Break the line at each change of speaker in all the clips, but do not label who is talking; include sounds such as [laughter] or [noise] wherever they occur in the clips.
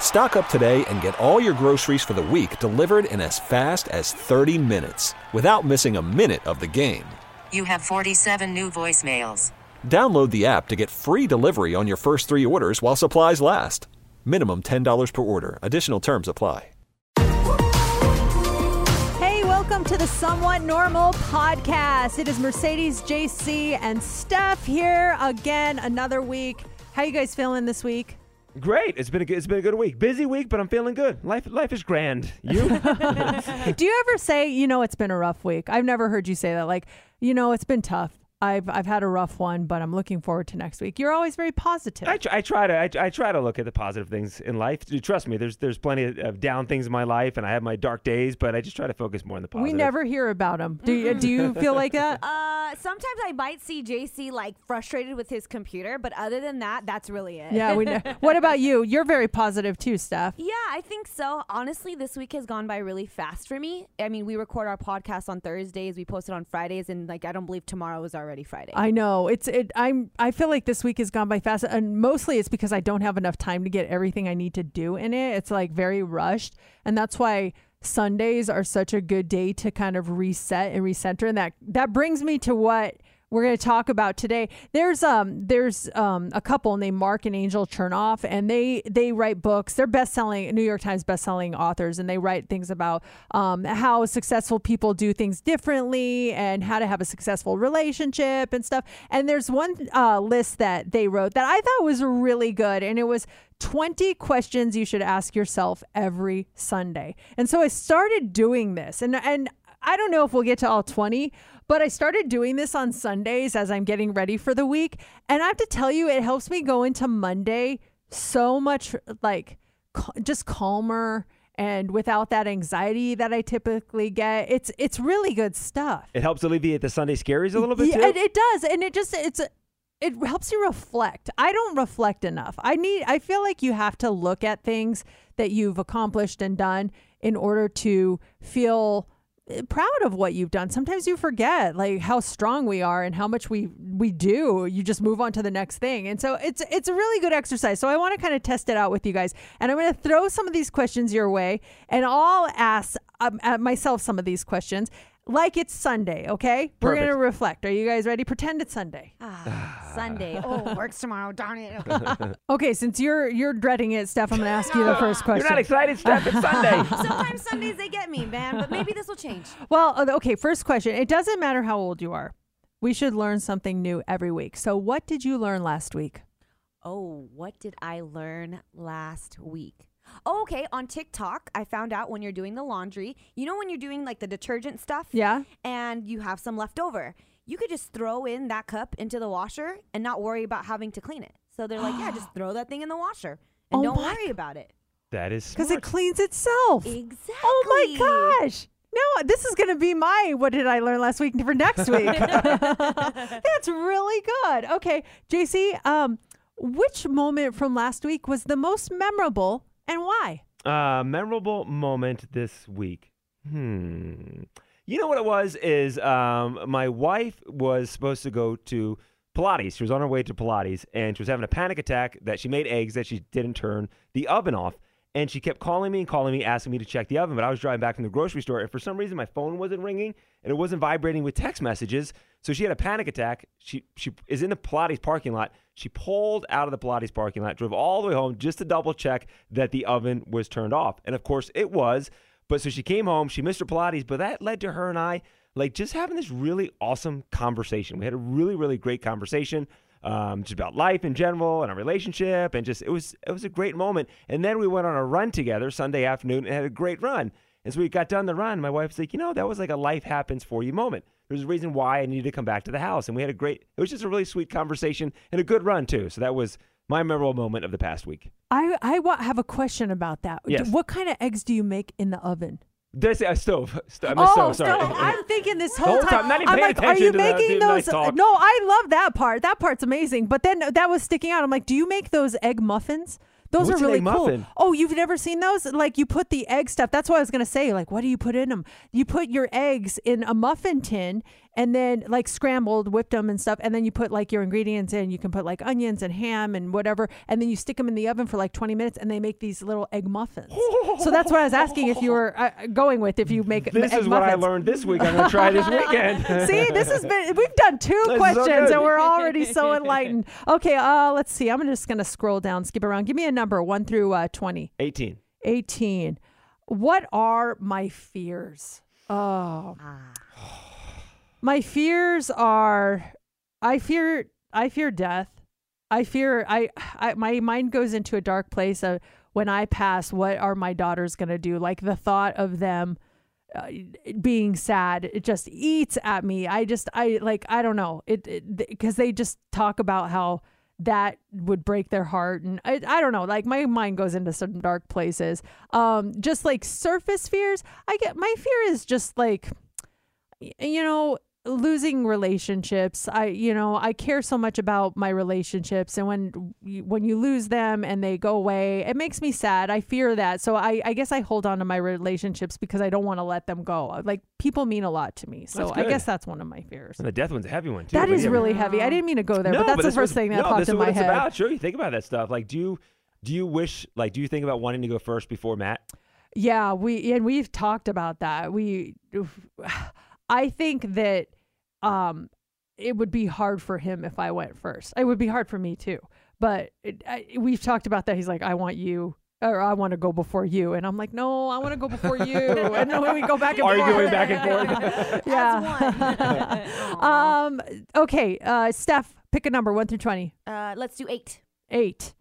Stock up today and get all your groceries for the week delivered in as fast as 30 minutes without missing a minute of the game.
You have 47 new voicemails.
Download the app to get free delivery on your first three orders while supplies last. Minimum $10 per order. Additional terms apply.
Hey, welcome to the Somewhat Normal podcast. It is Mercedes, JC, and Steph here again another week. How you guys feeling this week?
Great. It's been a good, it's been a good week. Busy week, but I'm feeling good. Life life is grand. You? [laughs] [laughs]
Do you ever say, you know, it's been a rough week? I've never heard you say that. Like, you know, it's been tough. I've I've had a rough one, but I'm looking forward to next week. You're always very positive.
I, tr- I try to I, I try to look at the positive things in life. Trust me, there's there's plenty of, of down things in my life, and I have my dark days, but I just try to focus more on the positive.
we never hear about them. Do you, do you feel like that? [laughs]
Uh, sometimes I might see JC like frustrated with his computer, but other than that, that's really it.
yeah, we know. What [laughs] about you? You're very positive too, Steph.
Yeah, I think so. Honestly, this week has gone by really fast for me. I mean, we record our podcast on Thursdays, we post it on Fridays, and like I don't believe tomorrow is already Friday.
I know it's it. I'm. I feel like this week has gone by fast, and mostly it's because I don't have enough time to get everything I need to do in it. It's like very rushed, and that's why Sundays are such a good day to kind of reset and recenter. And that that brings me to what we're going to talk about today. There's um there's um a couple named Marc and Angel Chernoff, and they they write books. They're best selling New York Times best selling authors, and they write things about um how successful people do things differently and how to have a successful relationship and stuff. And there's one uh, list that they wrote that I thought was really good, and it was 20 questions you should ask yourself every Sunday. And so I started doing this, and and I don't know if we'll get to all 20, but I started doing this on Sundays as I'm getting ready for the week. And I have to tell you, it helps me go into Monday so much like just calmer and without that anxiety that I typically get. It's it's really good stuff.
It helps alleviate the Sunday scaries a little bit
Yeah,
too.
it, it does, and it just it's it helps you reflect. I don't reflect enough. I need. I feel like you have to look at things that you've accomplished and done in order to feel proud of what you've done. Sometimes you forget like how strong we are and how much we we do. You just move on to the next thing. And so it's it's a really good exercise. So I want to kind of test it out with you guys. And I'm going to throw some of these questions your way and I'll ask um, myself some of these questions like it's Sunday, okay? We're going to reflect. Are you guys ready? Pretend it's Sunday.
Ah, Sunday. [sighs] Oh, works tomorrow. Darn it. [laughs]
Okay, since you're you're dreading it, Steph, I'm going to ask you the first question.
You're not excited, Steph. It's [laughs] Sunday.
Sometimes Sundays they get me, man, but maybe this will change.
Well, uh, okay, first question. It doesn't matter how old you are. We should learn something new every week. So, what did you learn last week?
Oh, what did I learn last week? Oh, okay. On TikTok, I found out when you're doing the laundry, you know, when you're doing like the detergent stuff
Yeah?
and you have some left over, you could just throw in that cup into the washer and not worry about having to clean it. So they're like, yeah, just [gasps] throw that thing in the washer and
Oh
don't
my
worry about it.
that is
Because it cleans itself.
Exactly.
Oh my gosh. No, this is going to be my what did I learn last week for next [laughs] week. [laughs] That's really good. Okay, JC, um, which moment from last week was the most memorable and why?
Uh, memorable moment this week. Hmm. You know what it was is um, my wife was supposed to go to Pilates. She was on her way to Pilates and she was having a panic attack that she made eggs that she didn't turn the oven off. And she kept calling me and calling me, asking me to check the oven. But I was driving back from the grocery store, and for some reason, my phone wasn't ringing and it wasn't vibrating with text messages. So she had a panic attack. She she is in the Pilates parking lot. She pulled out of the Pilates parking lot, drove all the way home just to double check that the oven was turned off. And of course, it was. But so she came home. She missed her Pilates, but that led to her and I like just having this really awesome conversation. We had a really really great conversation. Um, just about life in general and our relationship, and just it was it was a great moment. And then we went on a run together Sunday afternoon and had a great run. And so we got done the run. My wife's like, you know, that was like a life happens for you moment. There's a reason why I needed to come back to the house, and we had a great. It was just a really sweet conversation and a good run too. So that was my memorable moment of the past week.
I I have a question about that.
Yes.
What kind of eggs do you make in the oven?
Did I say a stove? Sto- I'm a
oh,
stove. Sorry.
so I'm thinking this whole time.
time, not even
I'm like, are you making
the
those?
nice
no, I love that part. That part's amazing. But then that was sticking out. I'm like, do you make those egg muffins? Those
What's
are really cool. Oh, you've never seen those? Like you put the egg stuff. That's what I was gonna say. Like, what do you put in them? You put your eggs in a muffin tin and then like scrambled, whipped them and stuff, and then you put like your ingredients in. You can put like onions and ham and whatever, and then you stick them in the oven for like 20 minutes, and they make these little egg muffins. so that's what I was asking if you were uh, going with if you make
This
egg
is what I learned this week. I'm gonna try this weekend. [laughs]
See, this has been we've done two
That's so
questions
good.
and we're already so enlightened. Okay, uh let's see. I'm just going to scroll down, skip around. Give me a number 1 through uh 20.
18.
18. What are my fears? Oh. [sighs] [sighs] [sighs] My fears are I fear I fear death. I fear I, I my mind goes into a dark place of when I pass what are my daughters going to do? Like the thought of them uh, being sad it just eats at me. I just i like i don't know. It because they just talk about how that would break their heart and I, I don't know. Like my mind goes into some dark places. Um just like surface fears. I get my fear is just like you know losing relationships i you know i care so much about my relationships and when you, when you lose them and they go away it makes me sad i fear that so i i guess i hold on to my relationships because i don't want to let them go like people mean a lot to me so i guess that's one of my fears
And the death one's a heavy one too.
that
but
is
yeah.
really heavy i didn't mean to go there
no,
but that's the first
was-
thing that
no,
popped in my head
about. Sure, you think about that stuff. Like, do you do you wish like do you think about wanting to go first before Matt?
Yeah, we and we've talked about that. We [sighs] I think that um it would be hard for him if I went first. It would be hard for me too. But it, I, we've talked about that. He's like, I want you, or I want to go before you, and I'm like, no, I want to go before you. and then we go back and forth.
Arguing back and forth. [laughs]
yeah. [laughs] um. Okay. Uh. Steph, pick a number one through twenty.
Uh, let's do eight.
Eight.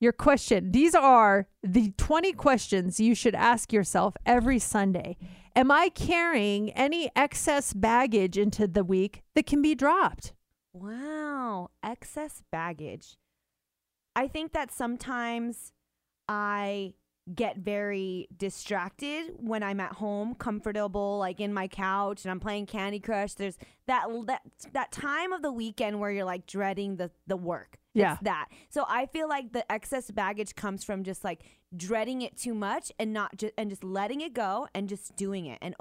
Your question. These are the 20 questions you should ask yourself every Sunday. Am I carrying any excess baggage into the week that can be dropped?
Wow, excess baggage. I think that sometimes I get very distracted when I'm at home, comfortable, like in my couch, and I'm playing Candy Crush. There's that that that time of the weekend where you're like dreading the the work.
Yeah.
It's that. So I feel like the excess baggage comes from just like dreading it too much and not just and just letting it go and just doing it and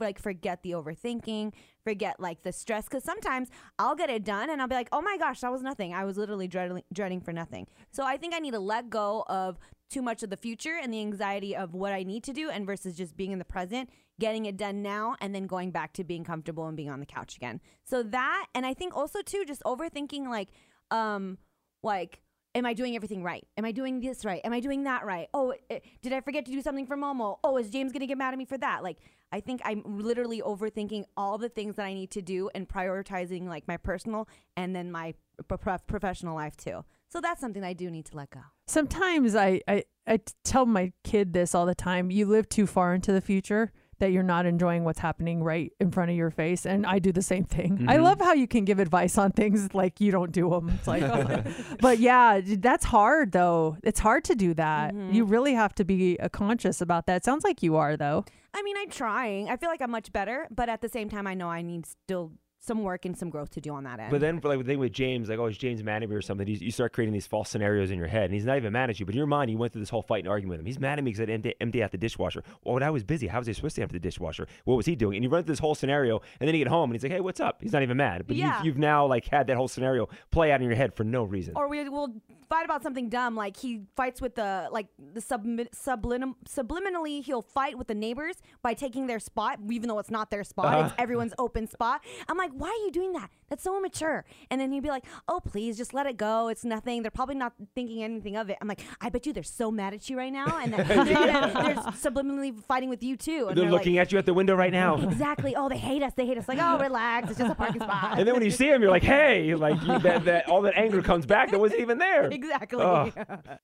like forget the overthinking, forget like the stress. Because sometimes I'll get it done and I'll be like, oh my gosh, that was nothing. I was literally dreading, dreading for nothing. So I think I need to let go of too much of the future and the anxiety of what I need to do, and versus just being in the present, getting it done now, and then going back to being comfortable and being on the couch again. So that, and I think also too, just overthinking like, um, like am I doing everything right? Am I doing this right? Am I doing that right? Oh, eh, did I forget to do something for Momo? Oh, is James going to get mad at me for that? Like, I think I'm literally overthinking all the things that I need to do and prioritizing like my personal and then my pro- professional life too. So that's something I do need to let go.
Sometimes I, I, I tell my kid this all the time. You live too far into the future that you're not enjoying what's happening right in front of your face. And I do the same thing. I
Mhm.
love how you can give advice on things like you don't do them. It's like, oh. [laughs] but yeah, that's hard though. It's hard to do that.
Mhm.
You really have to be uh, conscious about that. Sounds like you are though.
I mean, I'm trying. I feel like I'm much better, but at the same time, I know I need still some work and some growth to do on that end.
But then, like the thing with James, like, oh, is James mad at me or something? You, you start creating these false scenarios in your head, and he's not even mad at you, but in your mind, you went through this whole fight and argument with him. He's mad at me because I empty, empty out the dishwasher. Well, when I was busy, how was I supposed to empty the dishwasher? What was he doing? And you run through this whole scenario, and then you get home, and he's like, hey, what's up? He's not even mad, but
Yeah.
you've, you've now like had that whole scenario play out in your head for no reason.
or we will fight about something dumb like he fights with the like the submi- sublim- subliminally he'll fight with the neighbors by taking their spot even though it's not their spot it's
Uh-huh.
everyone's open spot i'm like like, why are you doing that? That's so immature. And then he'd be like, oh, please, just let it go. It's nothing. They're probably not thinking anything of it. I'm like, I bet you they're so mad at you right now, and that [laughs] they're, they're subliminally fighting with you too. And
They're
like,
looking at you at the window right now.
Exactly. Oh, they hate us. They hate us. Like, oh, relax. It's just a parking spot.
And then when you see him, you're like, hey, like you, that, that, all that anger comes back that wasn't even there. [laughs]
exactly.
Oh. [laughs]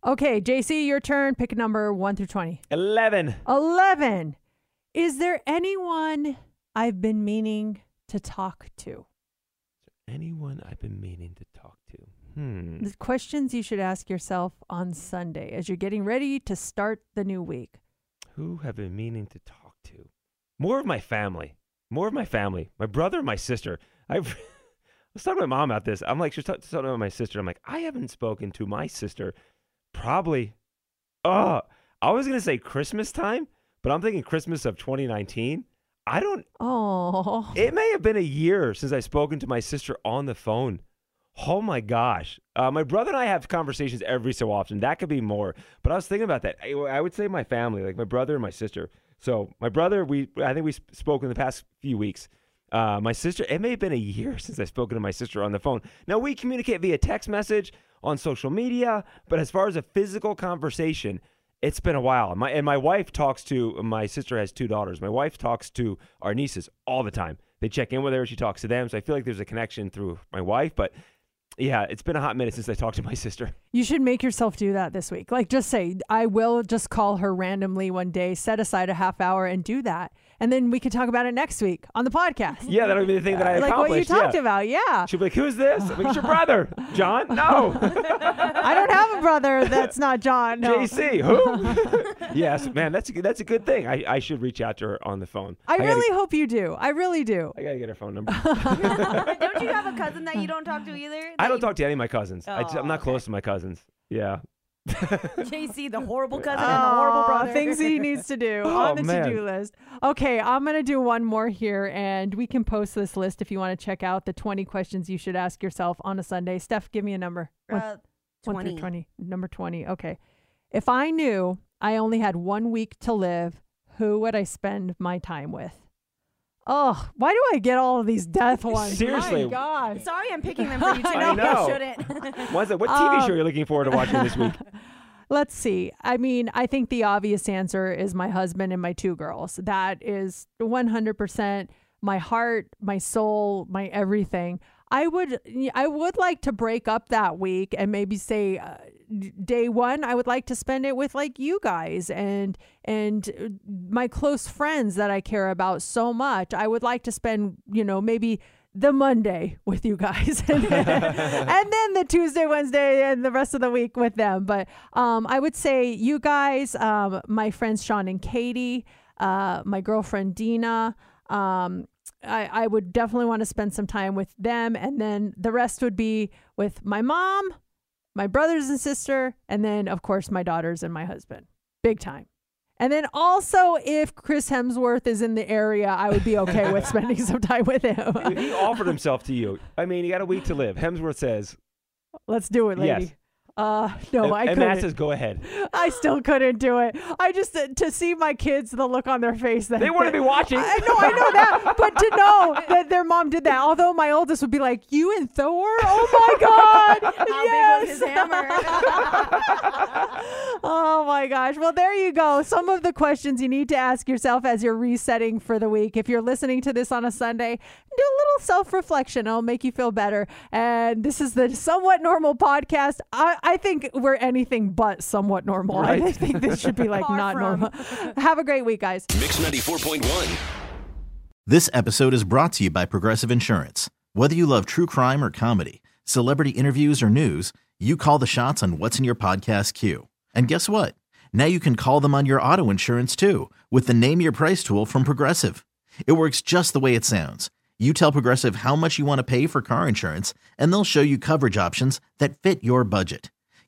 Okay, JC, your turn. Pick a number one through 20.
11.
11. Is there anyone I've been meaning to talk to?
Anyone I've been meaning to talk to? Hmm.
The questions you should ask yourself on Sunday as you're getting ready to start the new week.
Who have been meaning to talk to? More of my family. More of my family. My brother my sister. I [laughs] was talking to my mom about this. I'm like, she's talking about my sister. I'm like, I haven't spoken to my sister probably. Oh, I was gonna say Christmas time, but I'm thinking Christmas of 2019. I don't.
Oh,
It may have been a year since I've spoken to my sister on the phone. Oh my gosh. Uh, my brother and I have conversations every so often. That could be more. But I was thinking about that. I, I would say my family, like my brother and my sister. So my brother, we I think we sp- spoke in the past few weeks. Uh, my sister, it may have been a year [laughs] since I've spoken to my sister on the phone. Now we communicate via text message on social media, but as far as a physical conversation, it's been a while. My and my wife talks to my sister has two daughters. My wife talks to our nieces all the time. They check in with her. She talks to them. So I feel like there's a connection through my wife. But yeah, it's been a hot minute since I talked to my [laughs] sister.
you should make yourself do that this week. Like, just say, I will just call her randomly one day, set aside a half hour and do that. And then we can talk about it next week on the podcast.
Yeah, that'll be the thing that I [laughs]
like what you talked
yeah.
about. Yeah.
She'll be like, "Who's this?" I'm like, "It's your brother, John." [laughs] No,
I don't have a brother that's not John. No.
JC. Who? [laughs] yes, man, that's a, good- that's a good thing. I, I should reach out to her on the phone.
I
gotta-
really hope you do. I really do.
I gotta get her phone number.
don't you have a cousin that you don't talk to either?
I don't
you-
talk to any of my cousins. I just,
Oh,
I'm not
okay.
close to my cousins. Yeah. [laughs]
JC, the horrible cousin and the horrible
Aw,
brother.
Things he needs to do [laughs]
Oh,
on the
man.
to-do list. Okay, I'm gonna do one more here, and we can post this list if you want to check out the 20 questions you should ask yourself on a Sunday. Steph, give me a number. One-
Uh,
one through
20.
20. Number 20. Okay. If I knew I only had one week to live, who would I spend my time with? Oh, why do I get all of these death [laughs] ones?
Seriously.
My God.
Sorry, I'm picking them [laughs] for you too.
I
Maybe
know.
shouldn't. [laughs]
What's that? What TV
Um,
show are you looking forward to watching this week?
Let's see. I mean, I think the obvious answer is my husband and my two girls. That is 100% my heart, my soul, my everything. I would I would like to break up that week and maybe say uh, d- day 1 I would like to spend it with like you guys and and uh, my close friends that I care about so much. I would like to spend, you know, maybe the Monday [laughs] with you guys, and then, [laughs] and then the Tuesday, Wednesday, and the rest of the week with them. But um, I would say you guys, um, my friends Sean and Katie, uh, my girlfriend Dina. Um, I, I would definitely want to spend some time with them, and then the rest would be with my mom, my brothers and sister, and then of course my daughters and my husband. Big time. And then also, if Chris Hemsworth is in the area, I would be okay with [laughs] spending some time with him.
He offered himself to you. I mean, you got a week to live. Hemsworth says,
Let's do it, lady.
Yes.
Uh, no,
and,
I couldn't.
And Matt says, "Go ahead."
I still couldn't do it. I just uh, to see my kids, the look on their face. That
They wouldn't be watching.
I know, I know that, but to know that their mom did that. Although my oldest would be like, "You and Thor? Oh my [laughs] god!
How
yes!
big was his hammer? [laughs]
oh my gosh. Well, there you go. Some of the questions you need to ask yourself as you're resetting for the week. If you're listening to this on a Sunday, do a little self reflection. It'll make you feel better. And this is the Somewhat Normal podcast. I, I think we're anything but somewhat normal. I think this should be like
Far
not
from.
normal. Have a great week, guys.
Mix 94.1.
This episode is brought to you by Progressive Insurance. Whether you love true crime or comedy, celebrity interviews or news, you call the shots on what's in your podcast queue. And guess what? Now you can call them on your auto insurance too with the Name Your Price tool from Progressive. It works just the way it sounds. You tell Progressive how much you want to pay for car insurance, and they'll show you coverage options that fit your budget.